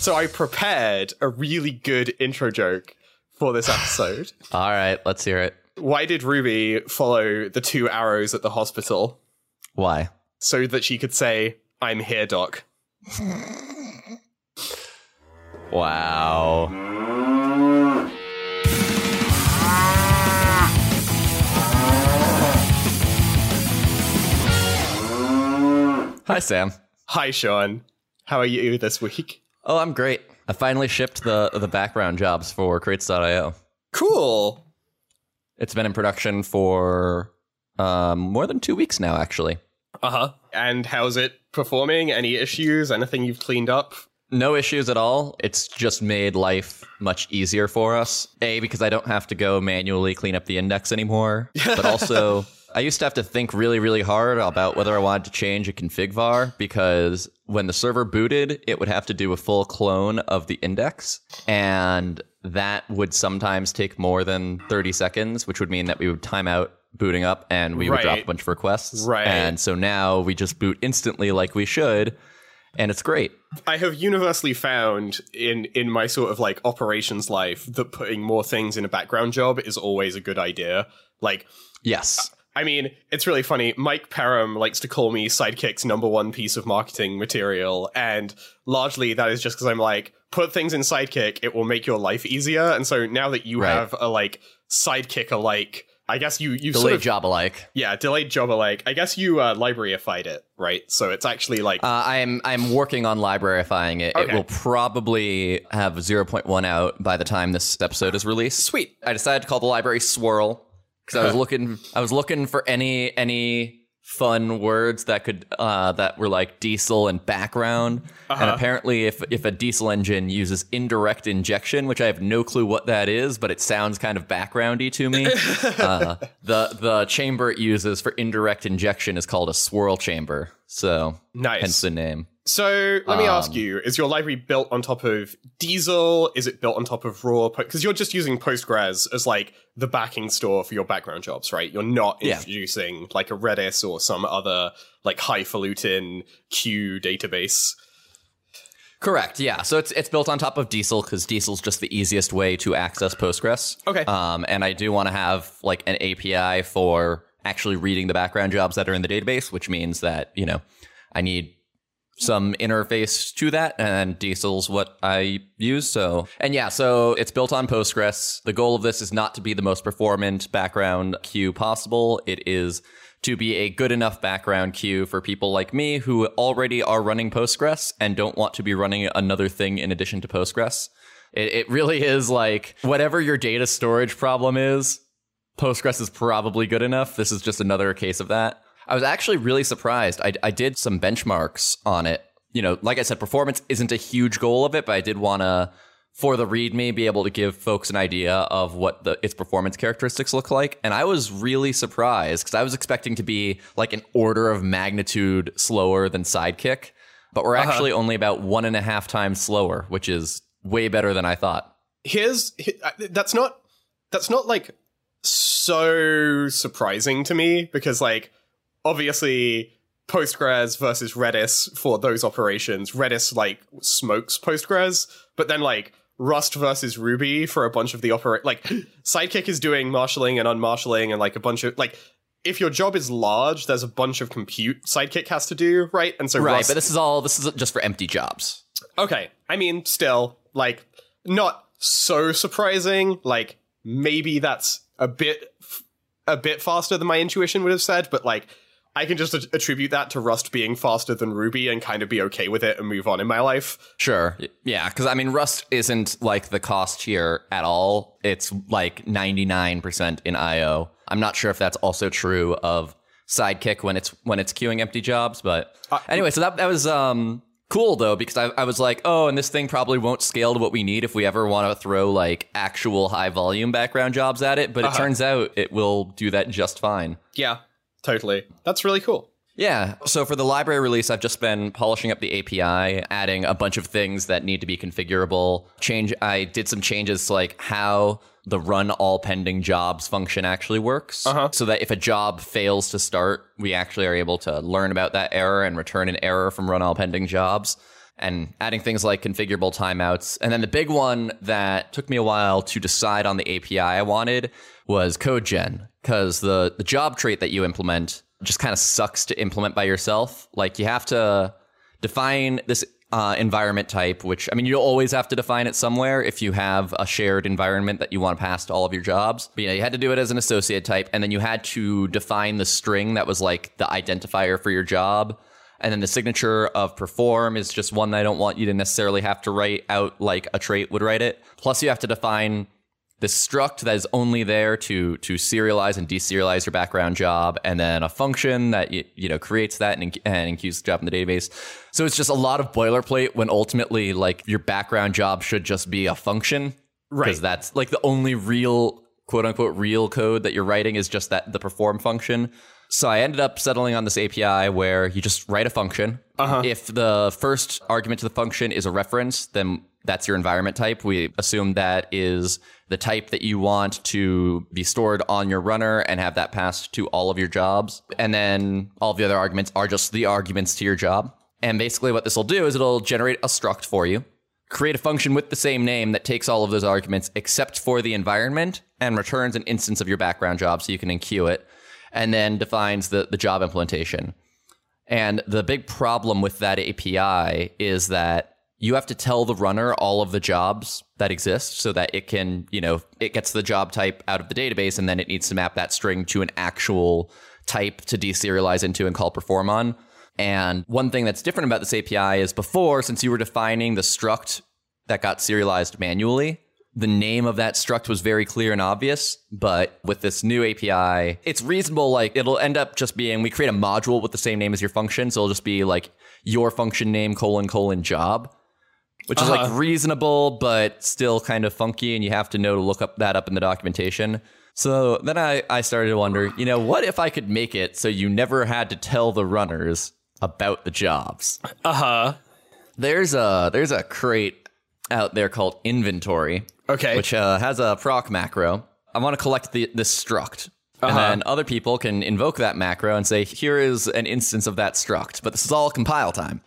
So I prepared a really good intro joke for this episode. All right, let's hear it. Why did Ruby follow the two arrows at the hospital? Why? So that she could say, I'm here, Doc. Wow. Hi, Sam. Hi, Sean. How are you this week? Oh, I'm great. I finally shipped the the background jobs for crates.io. Cool. It's been in production for um, more than two weeks now, actually. Uh huh. And how's it performing? Any issues? Anything you've cleaned up? No issues at all. It's just made life much easier for us. A, because I don't have to go manually clean up the index anymore, but also I used to have to think really, really hard about whether I wanted to change a config var because when the server booted, it would have to do a full clone of the index. And that would sometimes take more than 30 seconds, which would mean that we would time out booting up and we would drop a bunch of requests. Right. And so now we just boot instantly like we should. And it's great. I have universally found in in my sort of like operations life that putting more things in a background job is always a good idea. Like Yes. I mean, it's really funny. Mike Perham likes to call me Sidekiq's number one piece of marketing material, and largely that is just because I'm like, put things in Sidekiq, it will make your life easier. And so now that you Right. have a like Sidekiq alike, I guess you you Delayed sort of job alike. yeah delayed job alike. I guess you uh, libraryified it, right? So it's actually like Uh, I'm I'm working on libraryifying it. It will probably have 0.1 out by the time this episode is released. sweet. I decided to call the library Swirl because I was looking I was looking for any any fun words that could uh, that were like diesel and background. And Uh-huh. apparently, if if a diesel engine uses indirect injection, which I have no clue what that is, but it sounds kind of backgroundy to me, uh, the the chamber it uses for indirect injection is called a swirl chamber. So Nice. hence the name. So let me ask Um, you: Is your library built on top of Diesel? Is it built on top of Raw? Because you're just using Postgres as like the backing store for your background jobs, right? You're not Yeah. introducing like a Redis or some other like highfalutin queue database. Correct. Yeah. So it's it's built on top of Diesel because Diesel's just the easiest way to access Postgres. Okay. Um, and I do want to have like an API for actually reading the background jobs that are in the database, which means that you know I need some interface to that, and Diesel's what I use. So and yeah, so it's built on Postgres. The goal of this is not to be the most performant background queue possible. It is to be a good enough background queue for people like me who already are running Postgres and don't want to be running another thing in addition to Postgres. It, it really is like whatever your data storage problem is, Postgres is probably good enough. This is just another case of that. I was actually really surprised. I, I did some benchmarks on it. You know, like I said, performance isn't a huge goal of it, but I did want to, for the README, be able to give folks an idea of what the its performance characteristics look like. And I was really surprised because I was expecting to be like an order of magnitude slower than Sidekiq, but we're uh-huh. actually only about one and a half times slower, which is way better than I thought. Here's that's not that's not like so surprising to me because like obviously Postgres versus Redis for those operations. Redis like smokes Postgres, but then like Rust versus Ruby for a bunch of the operate like Sidekiq is doing marshalling and unmarshalling and like a bunch of like if your job is large, there's a bunch of compute Sidekiq has to do, right? And so Right, Rust but this is all this is just for empty jobs. Okay. I mean, still, like, not so surprising. Like, maybe that's a bit, a bit faster than my intuition would have said, but like, I can just attribute that to Rust being faster than Ruby and kind of be okay with it and move on in my life. Sure. Yeah, because I mean, Rust isn't like the cost here at all. It's like 99% in IO. I'm not sure if that's also true of Sidekiq when it's when it's queuing empty jobs, but anyway, so that that was um cool though because I, I was like, oh, and this thing probably won't scale to what we need if we ever want to throw like actual high volume background jobs at it. But it turns out it will do that just fine. Yeah, totally. That's really cool. Yeah. So for the library release, I've just been polishing up the API, adding a bunch of things that need to be configurable. Change. I did some changes to like how the run all pending jobs function actually works, Uh-huh. so that if a job fails to start, we actually are able to learn about that error and return an error from run all pending jobs. And adding things like configurable timeouts. And then the big one that took me a while to decide on the API I wanted was code gen. Because the, the job trait that you implement just kind of sucks to implement by yourself. Like you have to define this uh, environment type, which I mean, you'll always have to define it somewhere if you have a shared environment that you want to pass to all of your jobs. But yeah, you had to do it as an associate type, and then you had to define the string that was like the identifier for your job. And then the signature of perform is just one that I don't want you to necessarily have to write out like a trait would write it. Plus, you have to define this struct that is only there to to serialize and deserialize your background job, and then a function that you, you know creates that and, and enqueues the job in the database. So it's just a lot of boilerplate when ultimately like your background job should just be a function, Right. Because that's like the only real quote unquote real code that you're writing is just that the perform function. So I ended up settling on this API where you just write a function. Uh-huh. If the first argument to the function is a reference, then that's your environment type. We assume that is the type that you want to be stored on your runner and have that passed to all of your jobs. And then all the other arguments are just the arguments to your job. And basically what this will do is it'll generate a struct for you create a function with the same name that takes all of those arguments except for the environment and returns an instance of your background job so you can enqueue it and then defines the, the job implementation. And the big problem with that API is that you have to tell the runner all of the jobs that exist so that it can, you know, it gets the job type out of the database and then it needs to map that string to an actual type to deserialize into and call perform on. And one thing that's different about this API is before, since you were defining the struct that got serialized manually, the name of that struct was very clear and obvious. But with this new API, it's reasonable. Like it'll end up just being we create a module with the same name as your function. So it'll just be like your function name colon colon job, which is like reasonable, but still kind of funky. And you have to know to look up that up in the documentation. So then I, I started to wonder, you know, what if I could make it so you never had to tell the runners about the jobs? Uh huh. There's a there's a crate out there called inventory, Okay. which uh, has a proc macro. I want to collect the this struct. And Uh-huh. then other people can invoke that macro and say, here is an instance of that struct, but this is all compile time.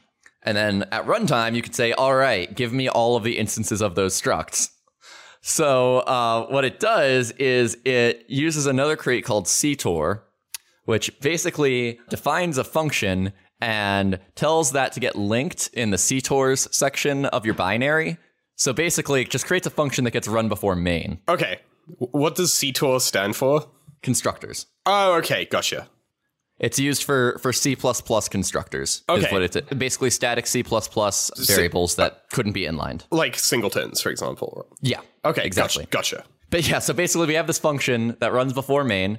And then at runtime, you could say, all right, give me all of the instances of those structs. So uh, what it does is it uses another crate called CTOR, which basically defines a function and tells that to get linked in the CTORs section of your binary. So basically, it just creates a function that gets run before main Okay. What does CTOR stand for? constructors. Oh, okay. Gotcha. It's used for for C++ constructors. Okay. Is what it's basically static C++ variables that couldn't be inlined. Like singletons, for example. Yeah. Okay. Exactly. Gotcha. gotcha. But yeah, so basically we have this function that runs before main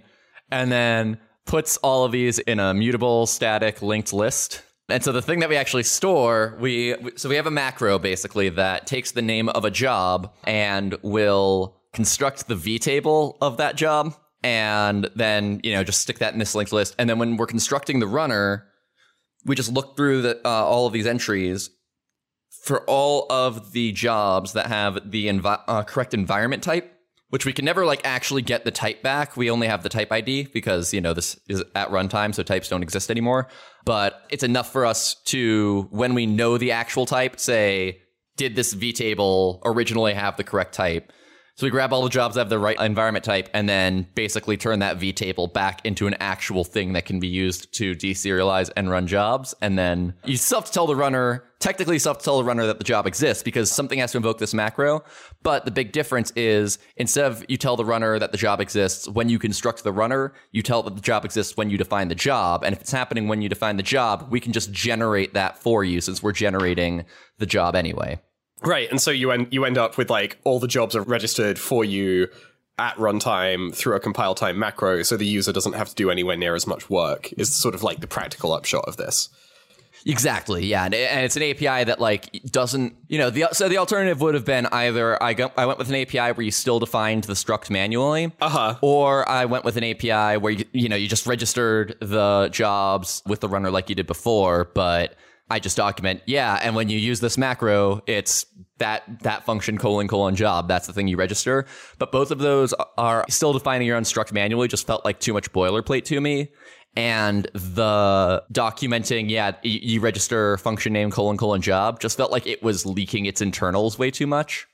and then puts all of these in a mutable static linked list. And so the thing that we actually store, we so we have a macro basically that takes the name of a job and will construct the v table of that job and then, you know, just stick that in this linked list. And then when we're constructing the runner, we just look through the, uh, all of these entries for all of the jobs that have the envi- uh, correct environment type, which we can never like actually get the type back. We only have the type ID because, you know, this is at runtime, so types don't exist anymore. But it's enough for us to, when we know the actual type, say, did this vtable originally have the correct type? So we grab all the jobs that have the right environment type and then basically turn that vtable back into an actual thing that can be used to deserialize and run jobs. And then you still have to tell the runner, technically still have to tell the runner that the job exists because something has to invoke this macro. But the big difference is instead of you tell the runner that the job exists when you construct the runner, you tell that the job exists when you define the job. And if it's happening when you define the job, we can just generate that for you since we're generating the job anyway. Right, and so you end you end up with like all the jobs are registered for you at runtime through a compile time macro, so the user doesn't have to do anywhere near as much work. Is sort of like the practical upshot of this. Exactly. Yeah, and, it's an API that like doesn't, you know, the so the alternative would have been either I go, I went with an API where you still defined the struct manually, Uh-huh. or I went with an API where you you know you just registered the jobs with the runner like you did before, but I just document yeah, and when you use this macro, it's that that function colon colon job. That's the thing you register. But both of those are still defining your own struct manually. Just felt like too much boilerplate to me and the documenting, yeah, you, register function name colon colon job just felt like it was leaking its internals way too much.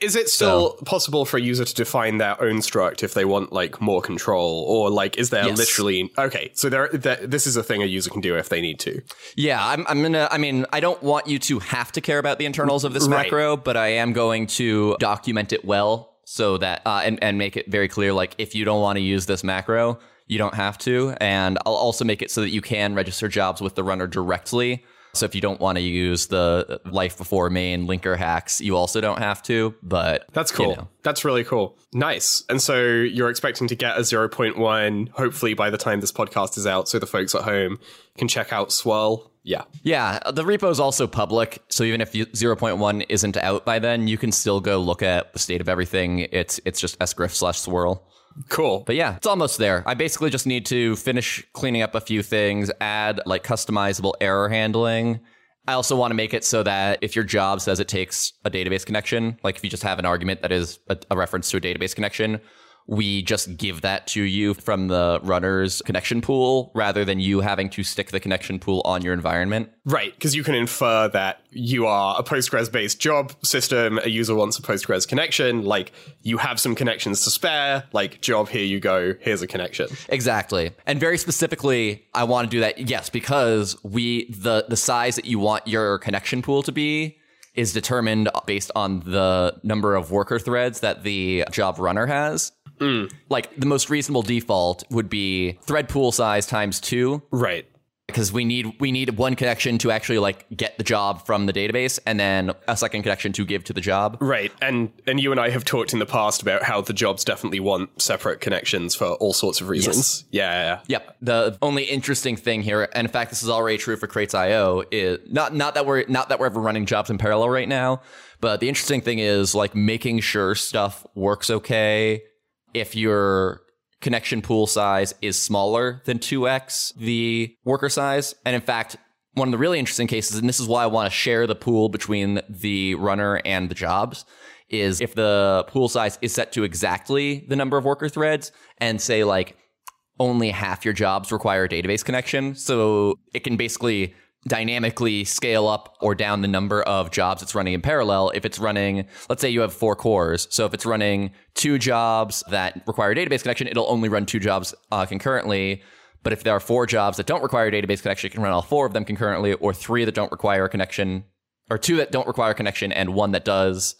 Is it still possible for a user to define their own struct if they want like more control, or like is there Yes. literally okay? So there, there, this is a thing a user can do if they need to. Yeah, I'm, I'm gonna. I mean, I don't want you to have to care about the internals of this Right. macro, but I am going to document it well so that uh, and and make it very clear. Like, if you don't want to use this macro, you don't have to, and I'll also make it so that you can register jobs with the runner directly. So if you don't want to use the life before main linker hacks, you also don't have to. But That's you cool. know. That's really cool. Nice. And so you're expecting to get a 0.1 hopefully by the time this podcast is out so the folks at home can check out Swirl. Yeah. Yeah, the repo is also public, so even if you, 0.1 isn't out by then, you can still go look at the state of everything. It's it's just sgriff slash swirl. Cool. But yeah, it's almost there. I basically just need to finish cleaning up a few things, add like customizable error handling. I also want to make it so that if your job says it takes a database connection, like if you just have an argument that is a, a reference to a database connection, we just give that to you from the runner's connection pool rather than you having to stick the connection pool on your environment. Right, because you can infer that you are a Postgres based job system, a user wants a Postgres connection, like you have some connections to spare, like job, here you go, here's a connection. Exactly. And very specifically, I want to do that, yes, because we the the size that you want your connection pool to be is determined based on the number of worker threads that the job runner has. Mm. Like the most reasonable default would be thread pool size times two, Right. because we need we need one connection to actually like get the job from the database, and then a second connection to give to the job. Right. And and you and I have talked in the past about how the jobs definitely want separate connections for all sorts of reasons. Yeah, yeah, yeah. Yep. The only interesting thing here, and in fact, this is already true for Crates.io, is not not that we're not that we're ever running jobs in parallel right now, but the interesting thing is like making sure stuff works okay if your connection pool size is smaller than 2x the worker size. And in fact, one of the really interesting cases, and this is why I want to share the pool between the runner and the jobs, is if the pool size is set to exactly the number of worker threads and say like only half your jobs require a database connection. So it can basically dynamically scale up or down the number of jobs it's running in parallel. If it's running, let's say you have four cores. So if it's running two jobs that require a database connection, it'll only run two jobs uh, concurrently. But if there are four jobs that don't require a database connection, it can run all four of them concurrently, or three that don't require a connection, or two that don't require a connection and one that does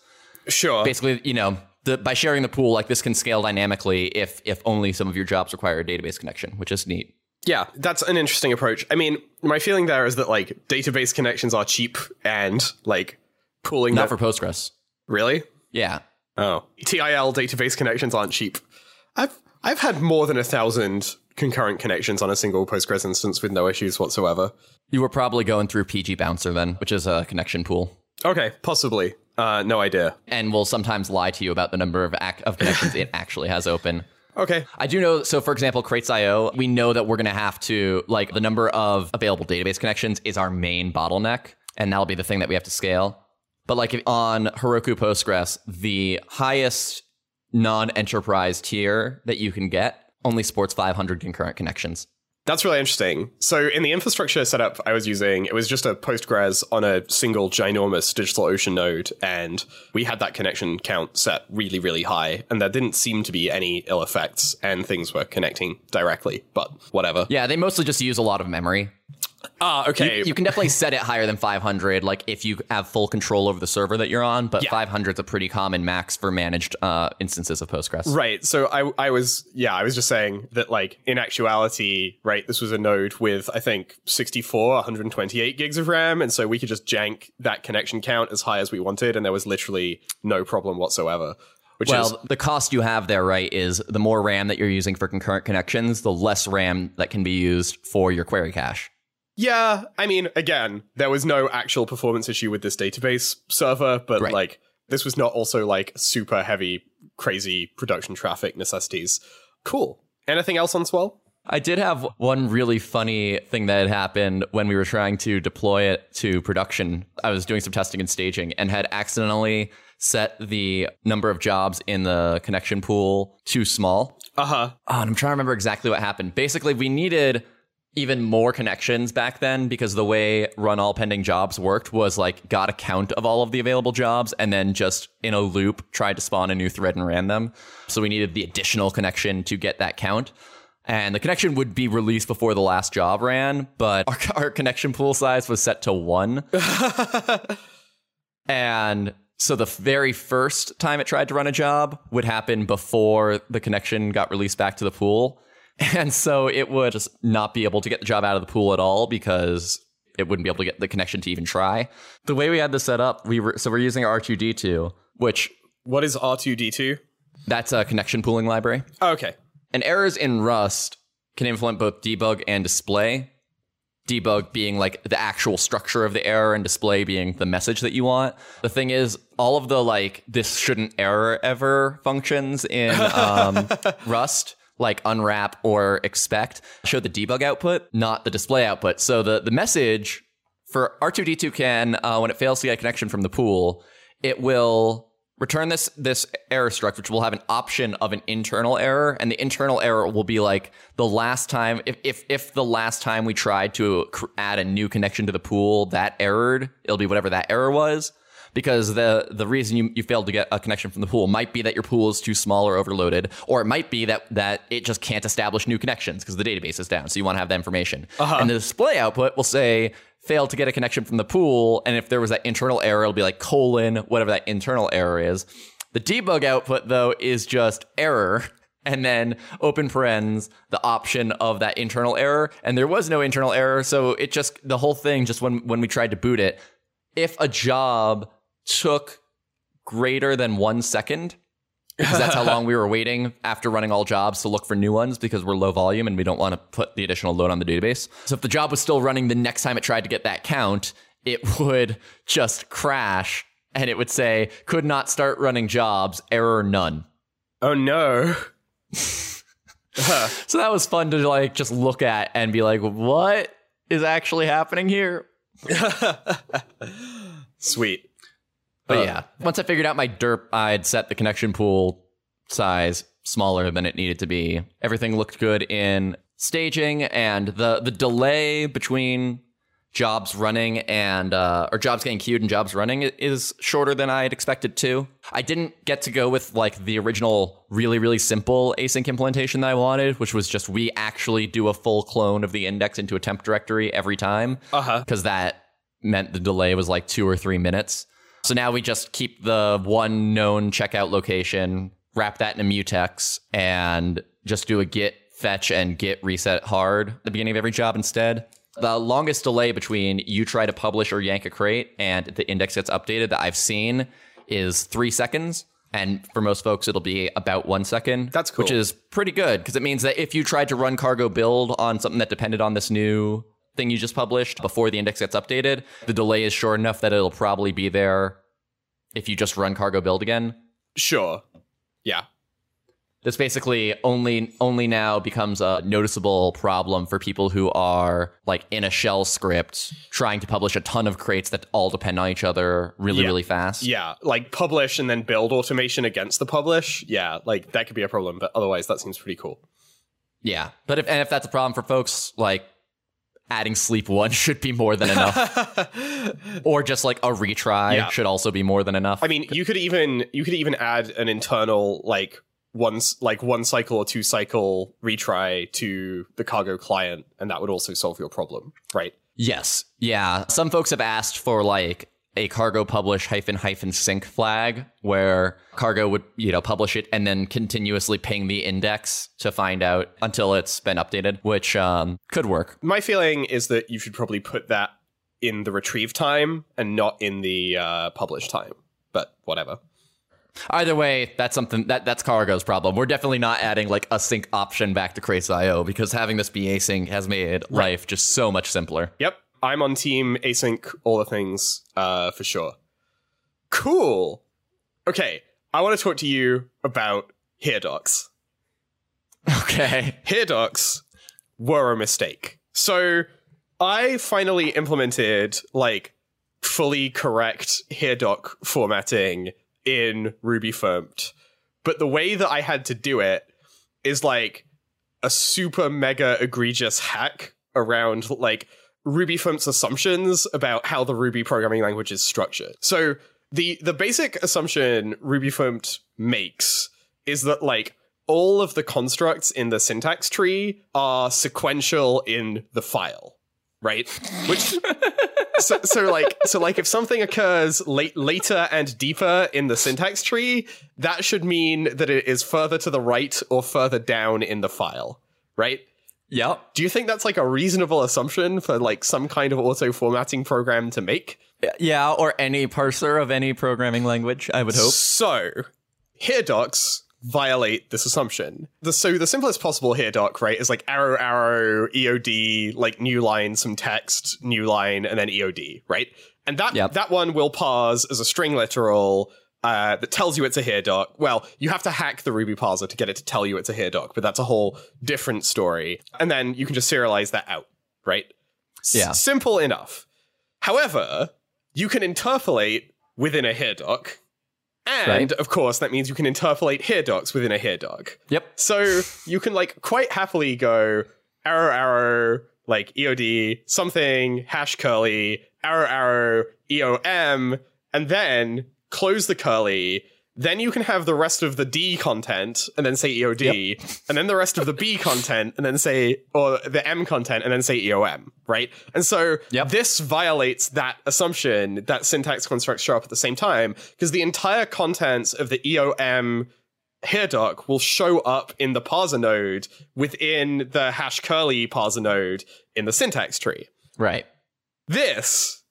Sure. basically, you know, the, by sharing the pool, like this can scale dynamically if if only some of your jobs require a database connection, which is neat. Yeah, that's an interesting approach. I mean, my feeling there is that like database connections are cheap and like pooling Not them- for Postgres. really? Yeah. Oh, TIL database connections aren't cheap. I've I've had more than a thousand concurrent connections on a single Postgres instance with no issues whatsoever. You were probably going through PG Bouncer then, which is a connection pool. Okay, possibly. Uh, no idea. And will sometimes lie to you about the number of ac- of connections it actually has open. Okay, I do know. So, for example, Crates.io, we know that we're going to have to, like, the number of available database connections is our main bottleneck, and that'll be the thing that we have to scale. But, like, on Heroku Postgres, the highest non enterprise tier that you can get only supports 500 concurrent connections. That's really interesting. So in the infrastructure setup I was using, it was just a Postgres on a single ginormous DigitalOcean node, and we had that connection count set really, really high, and there didn't seem to be any ill effects, and things were connecting directly. But whatever. Yeah, they mostly just use a lot of memory. Ah, okay. You can definitely set it higher than 500, like if you have full control over the server that you're on. But Yeah. 500 is a pretty common max for managed uh, instances of Postgres. Right. So I I was yeah, I was just saying that like in actuality, right, this was a node with I think 64, 128 gigs of RAM and so we could just jank that connection count as high as we wanted and there was literally no problem whatsoever. Which is Well, the cost you have there, right, is the more RAM that you're using for concurrent connections, the less RAM that can be used for your query cache. Yeah, I mean, again, there was no actual performance issue with this database server, but Right. like this was not also like super heavy, crazy production traffic necessities. Cool. Anything else on Swirl? I did have one really funny thing that had happened when we were trying to deploy it to production. I was doing some testing and staging and had accidentally set the number of jobs in the connection pool too small. Uh huh. Oh, and I'm trying to remember exactly what happened. Basically, we needed even more connections back then because the way run all pending jobs worked was like got a count of all of the available jobs and then just in a loop tried to spawn a new thread and ran them. So we needed the additional connection to get that count. And the connection would be released before the last job ran, but our, our connection pool size was set to one. And so the very first time it tried to run a job would happen before the connection got released back to the pool. And so it would just not be able to get the job out of the pool at all because it wouldn't be able to get the connection to even try. The way we had this set up, we were so we're using R2D2, which What is R2D2? that's a connection pooling library. Oh, okay. And errors in Rust can influence both debug and display. Debug being like the actual structure of the error and display being the message that you want. The thing is, all of the like, this shouldn't error ever functions in um, Rust, like unwrap or expect, show the debug output, not the display output. So the, the message for R2D2 can, uh, when it fails to get a connection from the pool, it will return this this error struct, which will have an option of an internal error, and the internal error will be like the last time if if if the last time we tried to add a new connection to the pool that errored, it'll be whatever that error was. Because the the reason you, you failed to get a connection from the pool might be that your pool is too small or overloaded, or it might be that that it just can't establish new connections because the database is down. So you want to have that information. Uh-huh. And the display output will say failed to get a connection from the pool. And if there was that internal error, it'll be like colon, whatever that internal error is. The debug output, though, is just error. And then open parens, the option of that internal error. And there was no internal error. So it just, the whole thing, just when, when we tried to boot it, if a job took greater than one second, because that's how long we were waiting after running all jobs to look for new ones because we're low volume and we don't want to put the additional load on the database. So if the job was still running the next time it tried to get that count, it would just crash and it would say could not start running jobs, error none. Oh no. So that was fun to like just look at and be like, what is actually happening here? Sweet. But Uh, yeah, once I figured out my derp, I'd set the connection pool size smaller than it needed to be. Everything looked good in staging, and the the delay between jobs running and uh, or jobs getting queued and jobs running is shorter than I had expected to. I didn't get to go with like the original really really simple async implementation that I wanted, which was just we actually do a full clone of the index into a temp directory every time Uh huh. because that meant the delay was like two or three minutes. So now we just keep the one known checkout location, wrap that in a mutex, and just do a git fetch and git reset hard at the beginning of every job instead. The longest delay between you try to publish or yank a crate and the index gets updated that I've seen is three seconds. And for most folks, it'll be about one second. That's cool. Which is pretty good because it means that if you tried to run cargo build on something that depended on this new thing you just published before the index gets updated, the delay is short enough that it'll probably be there if you just run cargo build again. Sure. Yeah. This basically only only now becomes a noticeable problem for people who are like in a shell script trying to publish a ton of crates that all depend on each other really Yeah. really fast. Yeah. Like publish and then build automation against the publish. Yeah. Like that could be a problem, but otherwise that seems pretty cool. Yeah. But if and if that's a problem for folks like adding sleep one should be more than enough or just like a retry Yeah. should also be more than enough. I mean, you could even you could even add an internal like once like one cycle or two cycle retry to the cargo client, and that would also solve your problem, right? Yes. Yeah. Some folks have asked for like a cargo publish hyphen hyphen sync flag where cargo would, you know, publish it and then continuously ping the index to find out until it's been updated, which um, could work. My feeling is that you should probably put that in the retrieve time and not in the uh, publish time. But whatever. Either way, that's something that that's Cargo's problem. We're definitely not adding like a sync option back to Crates.io because having this be async has made life just so much simpler. Yep. I'm on team async all the things uh, for sure. Cool. Okay, I want to talk to you about here docs. Okay. Here docs were a mistake. So I finally implemented like fully correct here doc formatting in Rubyfmt. But the way that I had to do it is like a super mega egregious hack around like Ruby assumptions about how the Ruby programming language is structured. So the the basic assumption Ruby makes is that like all of the constructs in the syntax tree are sequential in the file, right? Which so, so like so like if something occurs late later and deeper in the syntax tree, that should mean that it is further to the right or further down in the file, right? Yep. Do you think that's like a reasonable assumption for like some kind of auto formatting program to make? Yeah, or any parser of any programming language, I would hope. So, here docs violate this assumption. The, so the simplest possible here doc, right, is like arrow arrow EOD, like new line, some text, new line, and then EOD, right? And that Yep. that one will parse as a string literal uh, that tells you it's a here doc. Well, you have to hack the Ruby parser to get it to tell you it's a here doc, but that's a whole different story. And then you can just serialize that out, right? S- Yeah. Simple enough. However, you can interpolate within a here doc. And Right. of course, that means you can interpolate here docs within a here doc. Yep. So you can like quite happily go arrow arrow like EOD something hash curly arrow arrow EOM and then close the curly. Then you can have the rest of the D content and then say EOD, and then the rest of the B content and then say, or the M content and then say EOM, right? And so Yep. this violates that assumption that syntax constructs show up at the same time because the entire contents of the EOM here doc will show up in the parser node within the hash curly parser node in the syntax tree. Right. This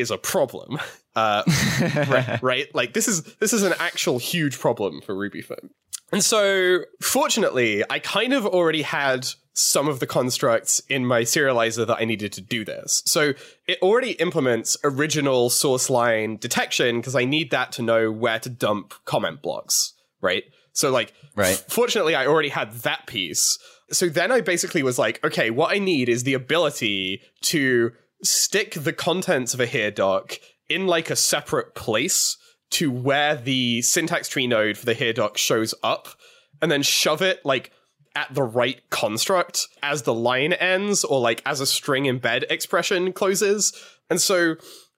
is a problem. Uh, right, right? Like this is this is an actual huge problem for Ruby Rubyfmt. And so, fortunately, I kind of already had some of the constructs in my serializer that I needed to do this. So it already implements original source line detection because I need that to know where to dump comment blocks, right? So like, Right. fortunately, I already had that piece. So then I basically was like, okay, what I need is the ability to stick the contents of a here doc in like a separate place to where the syntax tree node for the here doc shows up and then shove it like at the right construct as the line ends or like as a string embed expression closes. And so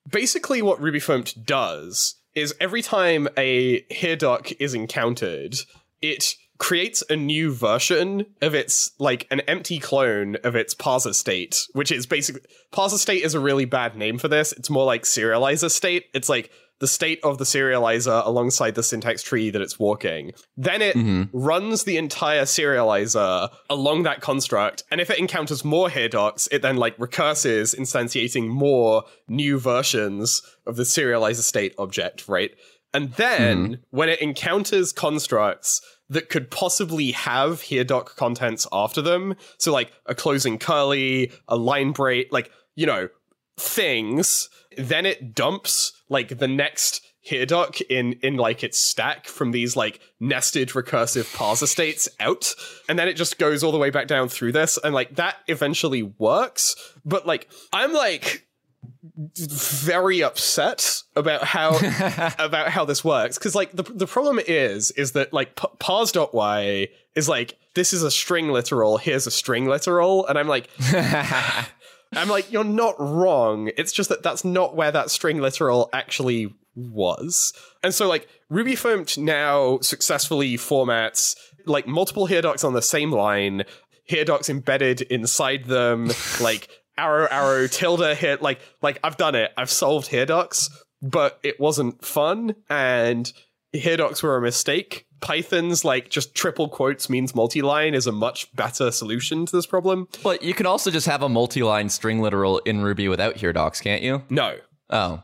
basically what Rubyfmt does is every time a here doc is encountered, it creates a new version of its like an empty clone of its parser state, which is basically parser state is a really bad name for this. It's more like serializer state. It's like the state of the serializer alongside the syntax tree that it's walking. Then it mm-hmm. runs the entire serializer along that construct, and if it encounters more here docs, it then like recurses, instantiating more new versions of the serializer state object, right? And then mm-hmm. when it encounters constructs that could possibly have here doc contents after them, so like a closing curly, a line break, like, you know, things, then it dumps like the next here doc in in like its stack from these like nested recursive parser states out. And then it just goes all the way back down through this. And like that eventually works. But like i'm like very upset about how about how this works because like the the problem is is that like p- parse.y is like this is a string literal here's a string literal and i'm like I'm like, you're not wrong. It's just that that's not where that string literal actually was. And so, like, Rubyfmt now successfully formats like multiple here docs on the same line, here docs embedded inside them, like arrow, arrow, tilde hit Like, like I've done it. I've solved here docs, but it wasn't fun, and here docs were a mistake. Python's like just triple quotes means multi-line is a much better solution to this problem. But you can also just have a multi-line string literal in Ruby without here docs, can't you? No, Oh.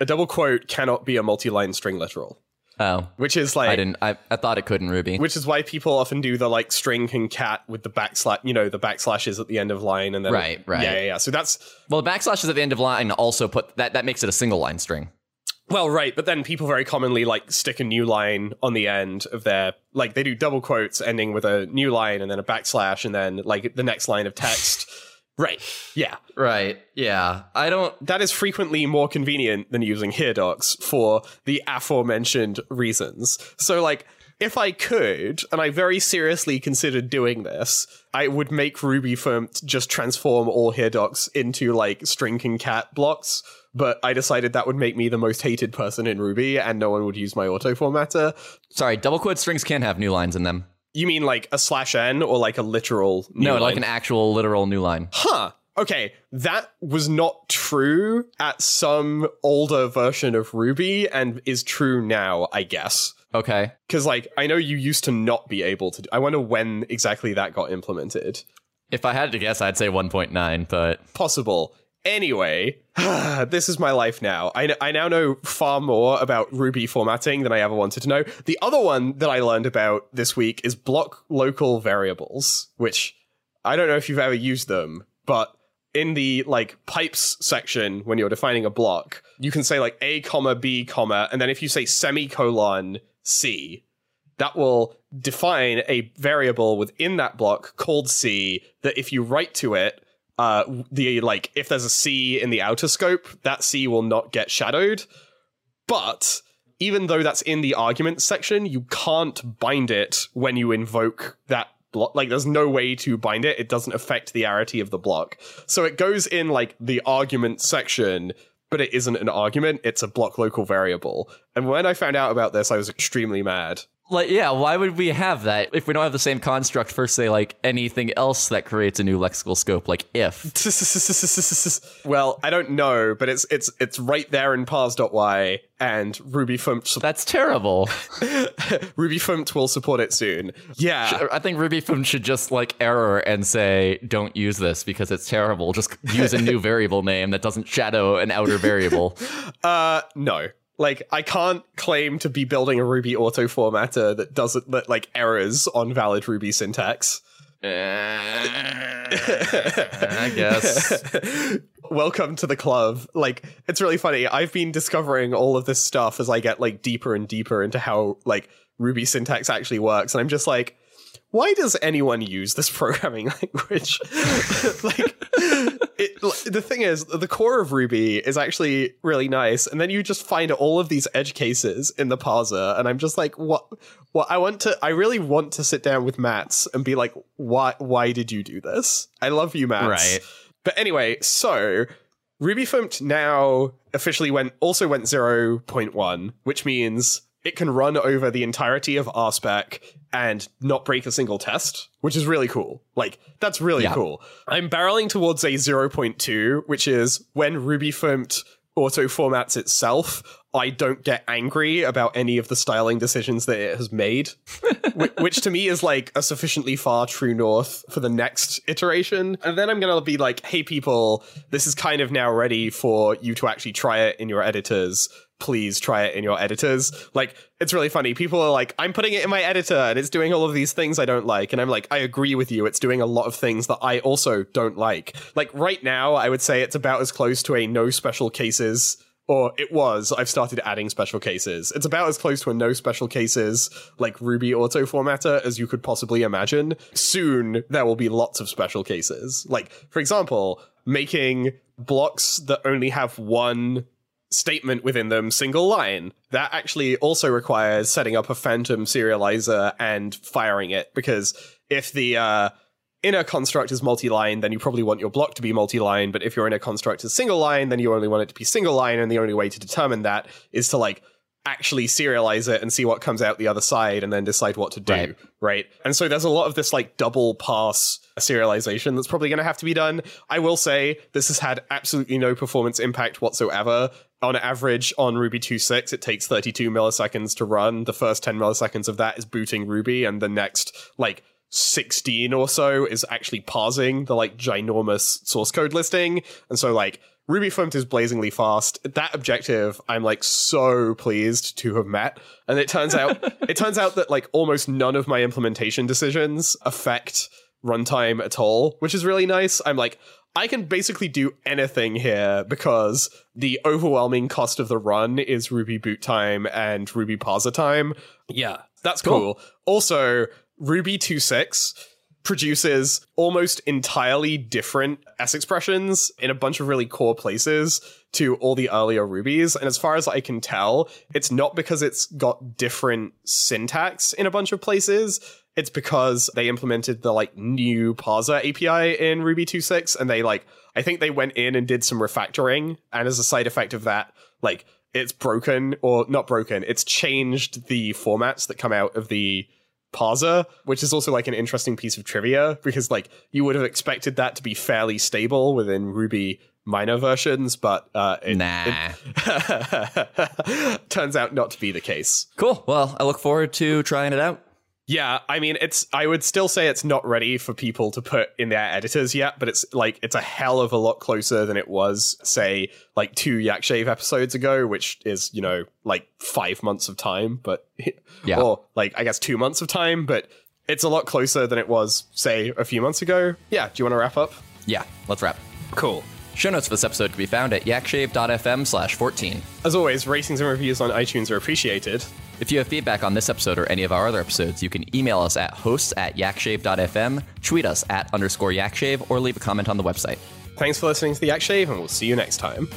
A double quote cannot be a multi-line string literal. Oh, which is like I didn't. I, I thought it could in Ruby. which is why people often do the like string concat with the backslash, you know, the backslashes at the end of line, and then Right, right. yeah, yeah, yeah. So that's well, the backslashes at the end of line also put that that makes it a single line string. well, right. But then people very commonly like stick a new line on the end of their like they do double quotes ending with a new line and then a backslash and then like the next line of text. Right. Yeah. Right. Yeah. I don't. That is frequently more convenient than using here docs for the aforementioned reasons. So, like, if I could, and I very seriously considered doing this, I would make Rubyfmt just transform all here docs into like string concat blocks. But I decided that would make me the most hated person in Ruby, and no one would use my auto formatter. Sorry, double quote strings can't have new lines in them. You mean like a slash n or like a literal? New No, like an actual literal new line. huh okay that was not true at some older version of ruby and is true now i guess Okay. because like i know you used to not be able to do- i wonder when exactly that got implemented If I had to guess, I'd say 1.9, but possible anyway this is my life now. I, I now know far more about ruby formatting than i ever wanted to know. The other one that i learned about this week is block local variables which i don't know if you've ever used them but in the like pipes section when you're defining a block you can say like a comma b comma and then if you say semicolon c that will define a variable within that block called c that if you write to it uh the like if there's a c in the outer scope that c will not get shadowed. But even though that's in the argument section you can't bind it when you invoke that block. Like there's no way to bind it. It doesn't affect the arity of the block. So it goes in like the argument section but it isn't an argument. It's a block local variable. And when i found out about this i was extremely mad like, yeah, why would we have that if we don't have the same construct for, say, like anything else that creates a new lexical scope, like if? well i don't know but it's it's it's right there in parse.y and Rubyfmt That's terrible. Rubyfmt will support it soon yeah I think Rubyfmt should just like error and say, don't use this because it's terrible. Just use a new variable name that doesn't shadow an outer variable. Uh, no. Like, I can't claim to be building a Ruby auto formatter that doesn't that like errors on valid Ruby syntax. Eh, I guess. Welcome to the club. Like, it's really funny. I've been discovering all of this stuff as I get like deeper and deeper into how like Ruby syntax actually works, and I'm just like, why does anyone use this programming language? like, it, the thing is, the core of Ruby is actually really nice, and then you just find all of these edge cases in the parser, and I'm just like, what? What I want to, I really want to sit down with Matz and be like, why? Why did you do this? I love you, Matz. Right. But anyway, so Rubyfmt now officially went also went 0.1, which means it can run over the entirety of RSpec and not break a single test, which is really cool. Like, that's really Yeah. cool. I'm barreling towards a 0.2, which is when Rubyfmt auto formats itself, I don't get angry about any of the styling decisions that it has made, Wh- which to me is like a sufficiently far true north for the next iteration. And then I'm going to be like, hey, people, this is kind of now ready for you to actually try it in your editors. Please try it in your editors. Like, it's really funny. People are like, I'm putting it in my editor and it's doing all of these things I don't like. And I'm like, I agree with you. It's doing a lot of things that I also don't like. Like, right now, I would say it's about as close to a no special cases or it was i've started adding special cases. It's about as close to a no special cases like ruby auto formatter as you could possibly imagine. Soon there will be lots of special cases. Like for example making blocks that only have one statement within them single line. That actually also requires setting up a phantom serializer and firing it because if the uh inner construct is multi-line, then you probably want your block to be multi-line. But if your inner construct is single line, then you only want it to be single line, and the only way to determine that is to like actually serialize it and see what comes out the other side and then decide what to do. Right. Right. And so there's a lot of this like double pass serialization that's probably going to have to be done. I will say this has had absolutely no performance impact whatsoever. On average, on Ruby 2.6, it takes 32 milliseconds to run. The first 10 milliseconds of that is booting Ruby, and the next, like, 16 or so is actually parsing the like ginormous source code listing. And so like Rubyfmt is blazingly fast. That objective, I'm like so pleased to have met. And it turns out, it turns out that like almost none of my implementation decisions affect runtime at all, which is really nice. I'm like, I can basically do anything here because the overwhelming cost of the run is Ruby boot time and Ruby parser time. Yeah, that's cool. cool. Also, Ruby 2.6 produces almost entirely different S expressions in a bunch of really core places to all the earlier Rubies. And as far as I can tell, it's not because it's got different syntax in a bunch of places. It's because they implemented the like new parser API in Ruby 2.6 and they like, I think they went in and did some refactoring. And as a side effect of that, like it's broken or not broken, it's changed the formats that come out of the parser, which is also like an interesting piece of trivia because like you would have expected that to be fairly stable within Ruby minor versions, but uh, it, nah, it turns out not to be the case. Cool. Well, I look forward to trying it out. Yeah, I mean, it's. I would still say it's not ready for people to put in their editors yet, but it's like it's a hell of a lot closer than it was, say, like two Yak Shave episodes ago, which is you know like five months of time, but yeah, or like I guess two months of time, but it's a lot closer than it was, say, a few months ago. Yeah, do you want to wrap up? Yeah, let's wrap. Cool. Show notes for this episode can be found at yakshave.fm slash 14. As always, ratings and reviews on iTunes are appreciated. If you have feedback on this episode or any of our other episodes, you can email us at hosts at yakshave.fm, tweet us at underscore yakshave, or leave a comment on the website. Thanks for listening to the Yakshave, and we'll see you next time.